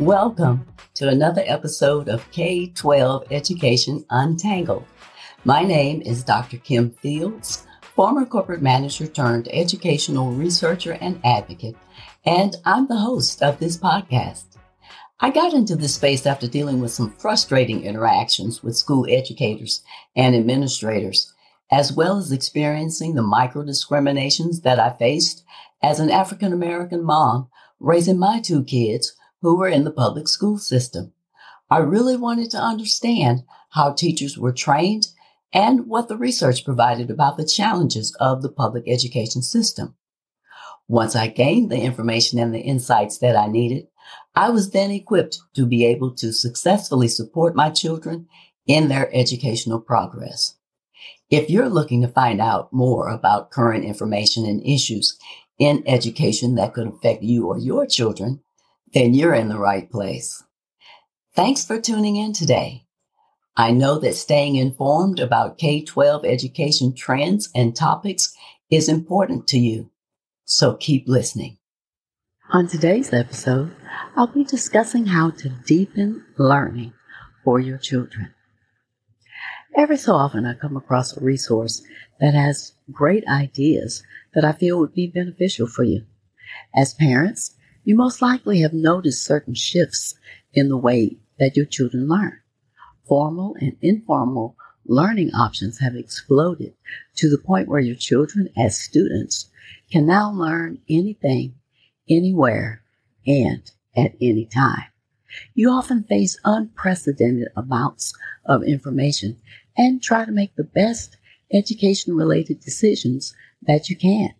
Welcome to another episode of K 12 Education Untangled. My name is Dr. Kim Fields, former corporate manager turned educational researcher and advocate, and I'm the host of this podcast. I got into this space after dealing with some frustrating interactions with school educators and administrators, as well as experiencing the micro discriminations that I faced as an African American mom raising my two kids who were in the public school system. I really wanted to understand how teachers were trained and what the research provided about the challenges of the public education system. Once I gained the information and the insights that I needed, I was then equipped to be able to successfully support my children in their educational progress. If you're looking to find out more about current information and issues in education that could affect you or your children, then you're in the right place. Thanks for tuning in today. I know that staying informed about K 12 education trends and topics is important to you, so keep listening. On today's episode, I'll be discussing how to deepen learning for your children. Every so often, I come across a resource that has great ideas that I feel would be beneficial for you. As parents, you most likely have noticed certain shifts in the way that your children learn. Formal and informal learning options have exploded to the point where your children as students can now learn anything, anywhere, and at any time. You often face unprecedented amounts of information and try to make the best education related decisions that you can.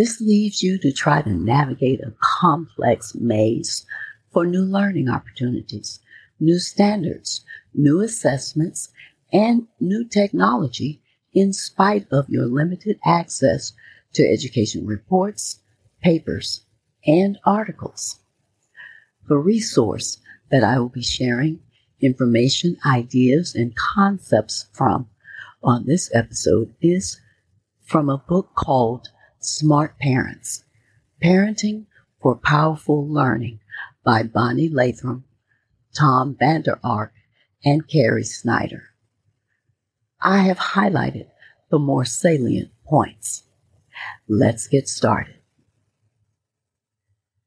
This leaves you to try to navigate a complex maze for new learning opportunities, new standards, new assessments, and new technology in spite of your limited access to education reports, papers, and articles. The resource that I will be sharing information, ideas, and concepts from on this episode is from a book called Smart Parents Parenting for Powerful Learning by Bonnie Lathram, Tom Vander Ark, and Carri Schneider. I have highlighted the more salient points. Let's get started.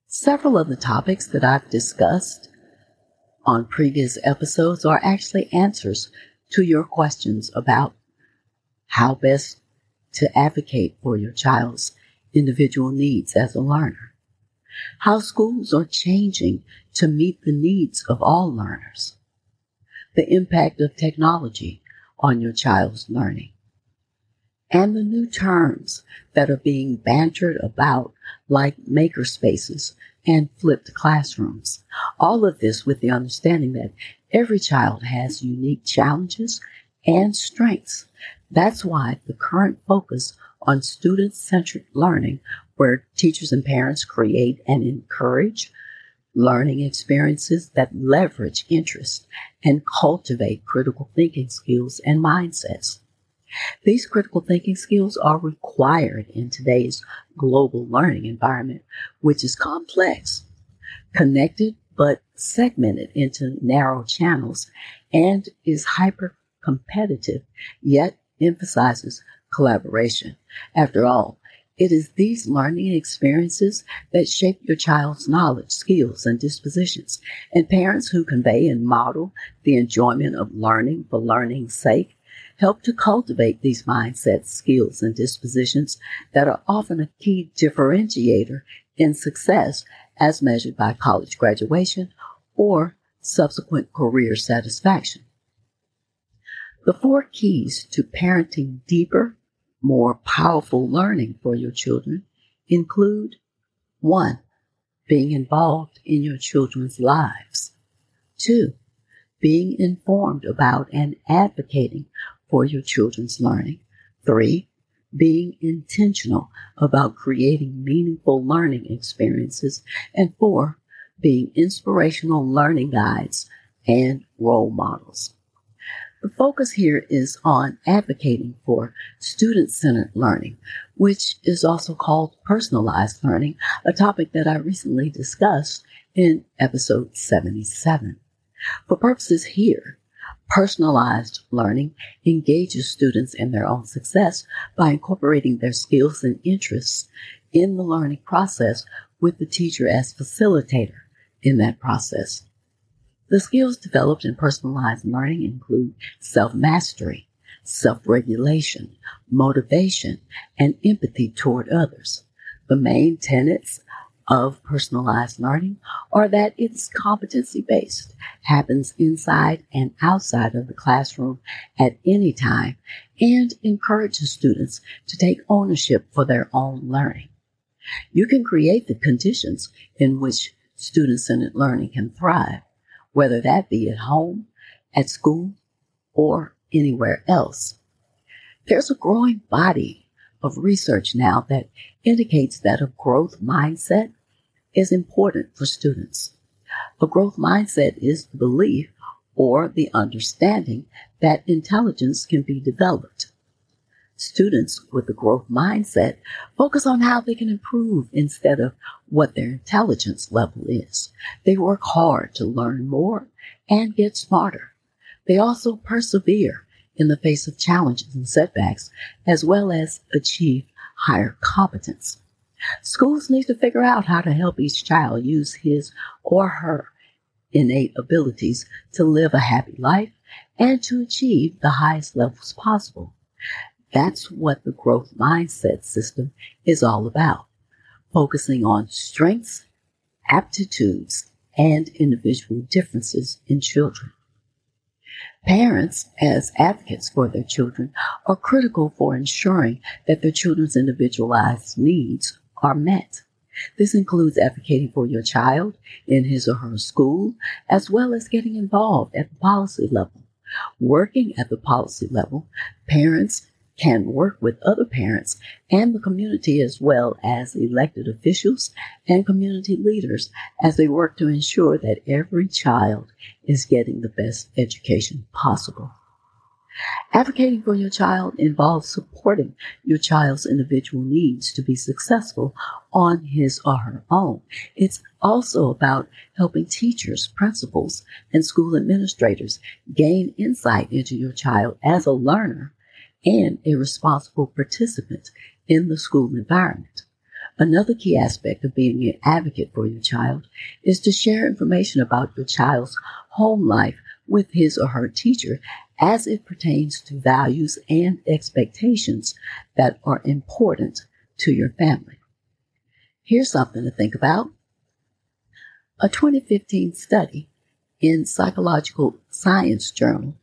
Several of the topics that I've discussed on previous episodes are actually answers to your questions about how best to advocate for your child's individual needs as a learner. How schools are changing to meet the needs of all learners. The impact of technology on your child's learning. And the new terms that are being bantered about like makerspaces and flipped classrooms. All of this with the understanding that every child has unique challenges and strengths that's why the current focus on student centric learning, where teachers and parents create and encourage learning experiences that leverage interest and cultivate critical thinking skills and mindsets. These critical thinking skills are required in today's global learning environment, which is complex, connected, but segmented into narrow channels and is hyper competitive, yet emphasizes collaboration. After all, it is these learning experiences that shape your child's knowledge, skills, and dispositions. And parents who convey and model the enjoyment of learning for learning's sake help to cultivate these mindsets, skills, and dispositions that are often a key differentiator in success as measured by college graduation or subsequent career satisfaction. The four keys to parenting deeper, more powerful learning for your children include one, being involved in your children's lives. Two, being informed about and advocating for your children's learning. Three, being intentional about creating meaningful learning experiences. And four, being inspirational learning guides and role models. The focus here is on advocating for student centered learning, which is also called personalized learning, a topic that I recently discussed in episode 77. For purposes here, personalized learning engages students in their own success by incorporating their skills and interests in the learning process with the teacher as facilitator in that process. The skills developed in personalized learning include self-mastery, self-regulation, motivation, and empathy toward others. The main tenets of personalized learning are that it's competency based, happens inside and outside of the classroom at any time, and encourages students to take ownership for their own learning. You can create the conditions in which student centered learning can thrive whether that be at home, at school, or anywhere else. There's a growing body of research now that indicates that a growth mindset is important for students. A growth mindset is the belief or the understanding that intelligence can be developed. Students with a growth mindset focus on how they can improve instead of what their intelligence level is. They work hard to learn more and get smarter. They also persevere in the face of challenges and setbacks, as well as achieve higher competence. Schools need to figure out how to help each child use his or her innate abilities to live a happy life and to achieve the highest levels possible. That's what the growth mindset system is all about. Focusing on strengths, aptitudes, and individual differences in children. Parents, as advocates for their children, are critical for ensuring that their children's individualized needs are met. This includes advocating for your child in his or her school, as well as getting involved at the policy level. Working at the policy level, parents can work with other parents and the community as well as elected officials and community leaders as they work to ensure that every child is getting the best education possible. Advocating for your child involves supporting your child's individual needs to be successful on his or her own. It's also about helping teachers, principals, and school administrators gain insight into your child as a learner and a responsible participant in the school environment. Another key aspect of being an advocate for your child is to share information about your child's home life with his or her teacher as it pertains to values and expectations that are important to your family. Here's something to think about. A 2015 study in Psychological Science Journal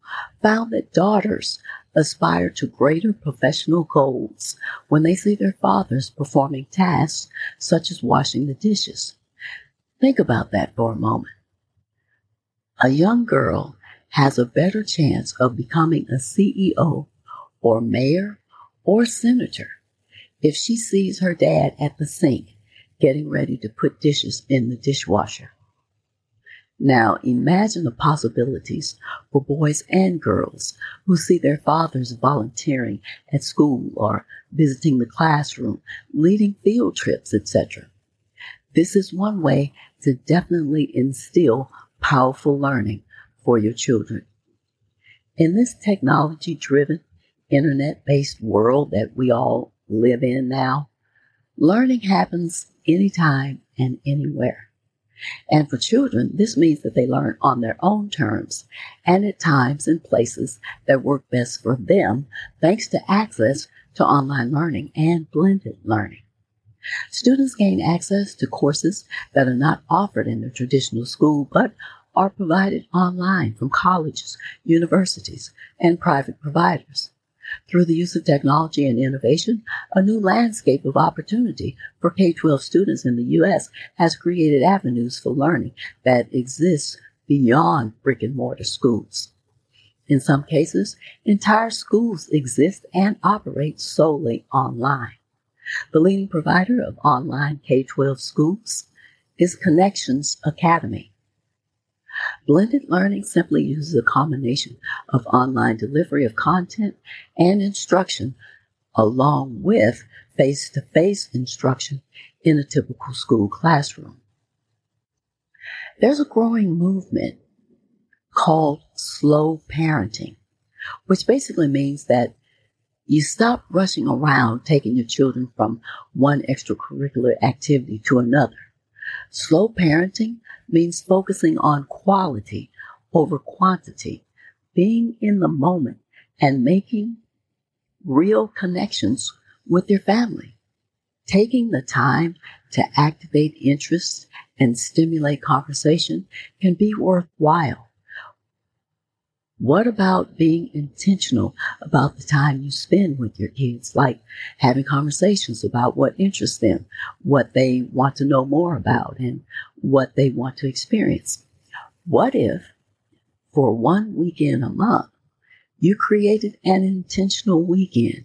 found that daughters aspire to greater professional goals when they see their fathers performing tasks such as washing the dishes. Think about that for a moment. A young girl has a better chance of becoming a CEO or mayor or senator if she sees her dad at the sink getting ready to put dishes in the dishwasher. Now imagine the possibilities for boys and girls who see their fathers volunteering at school or visiting the classroom, leading field trips, etc. This is one way to definitely instill powerful learning for your children. In this technology driven, internet based world that we all live in now, learning happens anytime and anywhere. And for children, this means that they learn on their own terms and at times and places that work best for them, thanks to access to online learning and blended learning. Students gain access to courses that are not offered in the traditional school, but are provided online from colleges, universities, and private providers. Through the use of technology and innovation, a new landscape of opportunity for K 12 students in the U.S. has created avenues for learning that exist beyond brick and mortar schools. In some cases, entire schools exist and operate solely online. The leading provider of online K 12 schools is Connections Academy. Blended learning simply uses a combination of online delivery of content and instruction along with face to face instruction in a typical school classroom. There's a growing movement called slow parenting, which basically means that you stop rushing around taking your children from one extracurricular activity to another. Slow parenting means focusing on quality over quantity, being in the moment and making real connections with your family. Taking the time to activate interest and stimulate conversation can be worthwhile. What about being intentional about the time you spend with your kids, like having conversations about what interests them, what they want to know more about, and what they want to experience? What if, for one weekend a month, you created an intentional weekend?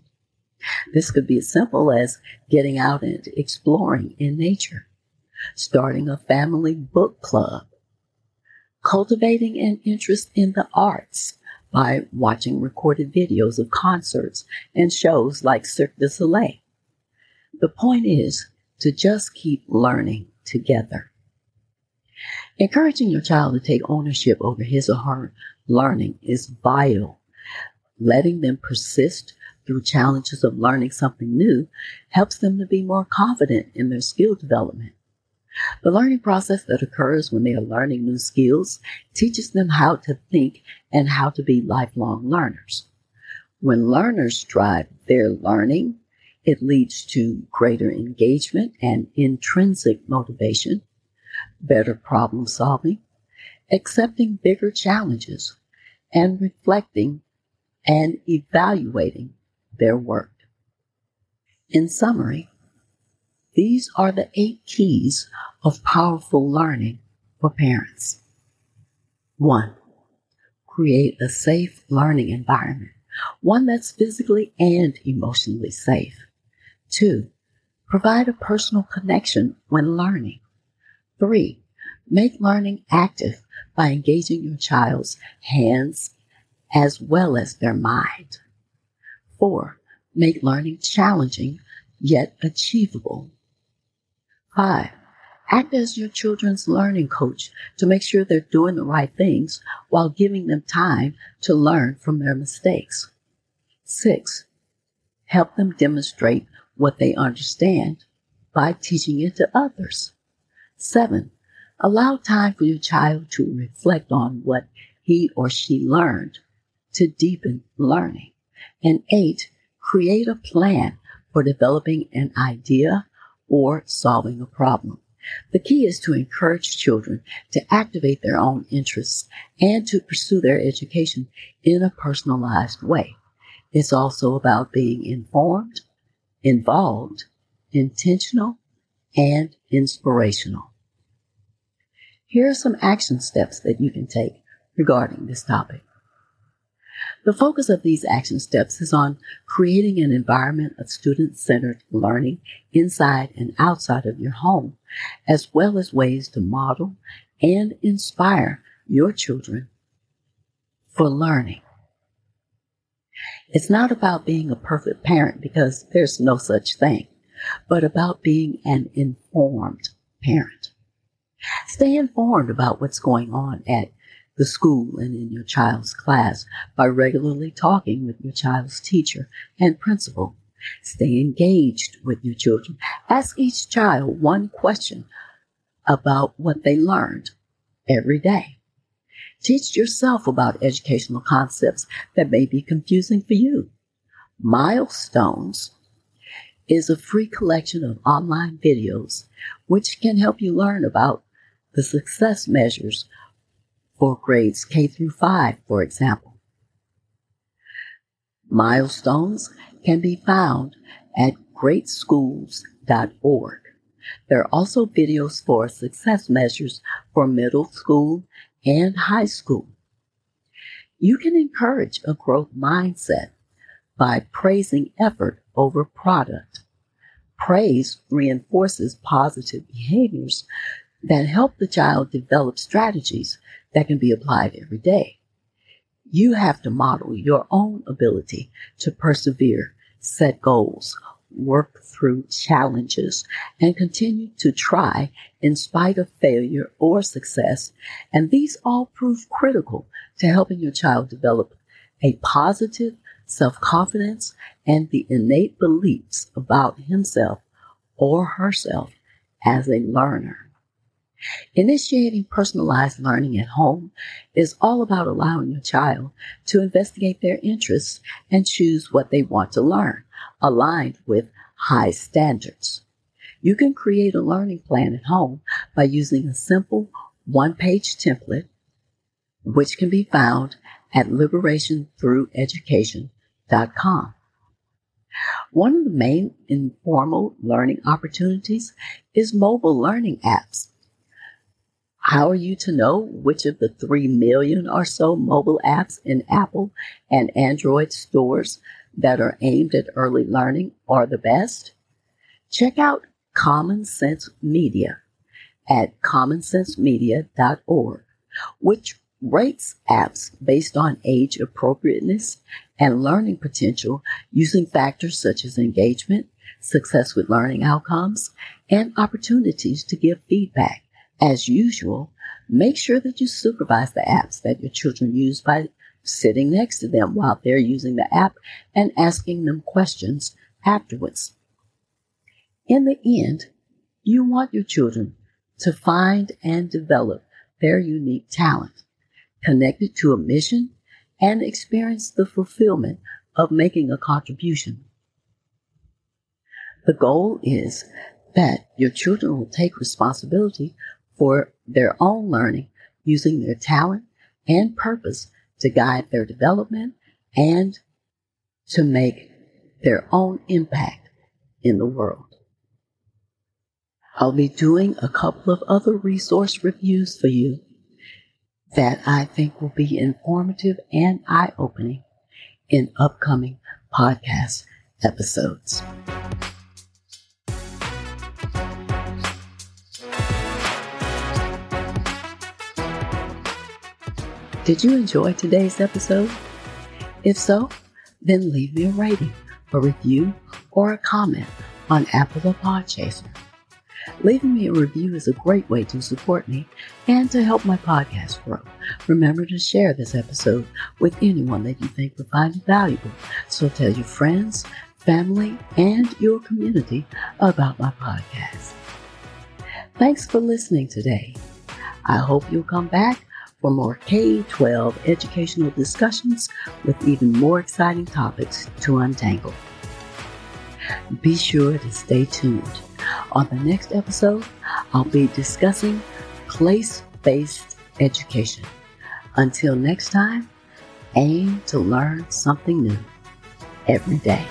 This could be as simple as getting out and exploring in nature, starting a family book club, cultivating an interest in the arts by watching recorded videos of concerts and shows like Cirque du Soleil. The point is to just keep learning together. Encouraging your child to take ownership over his or her learning is vital. Letting them persist through challenges of learning something new helps them to be more confident in their skill development. The learning process that occurs when they are learning new skills teaches them how to think and how to be lifelong learners. When learners drive their learning, it leads to greater engagement and intrinsic motivation, better problem solving, accepting bigger challenges, and reflecting and evaluating their work. In summary, these are the eight keys of powerful learning for parents. One, create a safe learning environment, one that's physically and emotionally safe. Two, provide a personal connection when learning. Three, make learning active by engaging your child's hands as well as their mind. Four, make learning challenging yet achievable. Five, act as your children's learning coach to make sure they're doing the right things while giving them time to learn from their mistakes. Six, help them demonstrate what they understand by teaching it to others. Seven, allow time for your child to reflect on what he or she learned to deepen learning. And eight, create a plan for developing an idea or solving a problem. The key is to encourage children to activate their own interests and to pursue their education in a personalized way. It's also about being informed, involved, intentional, and inspirational. Here are some action steps that you can take regarding this topic. The focus of these action steps is on creating an environment of student centered learning inside and outside of your home, as well as ways to model and inspire your children for learning. It's not about being a perfect parent because there's no such thing, but about being an informed parent. Stay informed about what's going on at the school and in your child's class by regularly talking with your child's teacher and principal. Stay engaged with your children. Ask each child one question about what they learned every day. Teach yourself about educational concepts that may be confusing for you. Milestones is a free collection of online videos which can help you learn about the success measures for grades K through 5, for example. Milestones can be found at greatschools.org. There are also videos for success measures for middle school and high school. You can encourage a growth mindset by praising effort over product. Praise reinforces positive behaviors that help the child develop strategies that can be applied every day. You have to model your own ability to persevere, set goals, work through challenges, and continue to try in spite of failure or success. And these all prove critical to helping your child develop a positive self confidence and the innate beliefs about himself or herself as a learner. Initiating personalized learning at home is all about allowing your child to investigate their interests and choose what they want to learn, aligned with high standards. You can create a learning plan at home by using a simple one page template, which can be found at liberationthrougheducation.com. One of the main informal learning opportunities is mobile learning apps how are you to know which of the 3 million or so mobile apps in Apple and Android stores that are aimed at early learning are the best? Check out Common Sense Media at commonsensemedia.org, which rates apps based on age appropriateness and learning potential using factors such as engagement, success with learning outcomes, and opportunities to give feedback. As usual, make sure that you supervise the apps that your children use by sitting next to them while they're using the app and asking them questions afterwards. In the end, you want your children to find and develop their unique talent, connected to a mission, and experience the fulfillment of making a contribution. The goal is that your children will take responsibility for their own learning using their talent and purpose to guide their development and to make their own impact in the world. I'll be doing a couple of other resource reviews for you that I think will be informative and eye opening in upcoming podcast episodes. Did you enjoy today's episode? If so, then leave me a rating, a review, or a comment on Apple or Podchaser. Leaving me a review is a great way to support me and to help my podcast grow. Remember to share this episode with anyone that you think would find it valuable. So tell your friends, family, and your community about my podcast. Thanks for listening today. I hope you'll come back for more K 12 educational discussions with even more exciting topics to untangle. Be sure to stay tuned. On the next episode, I'll be discussing place based education. Until next time, aim to learn something new every day.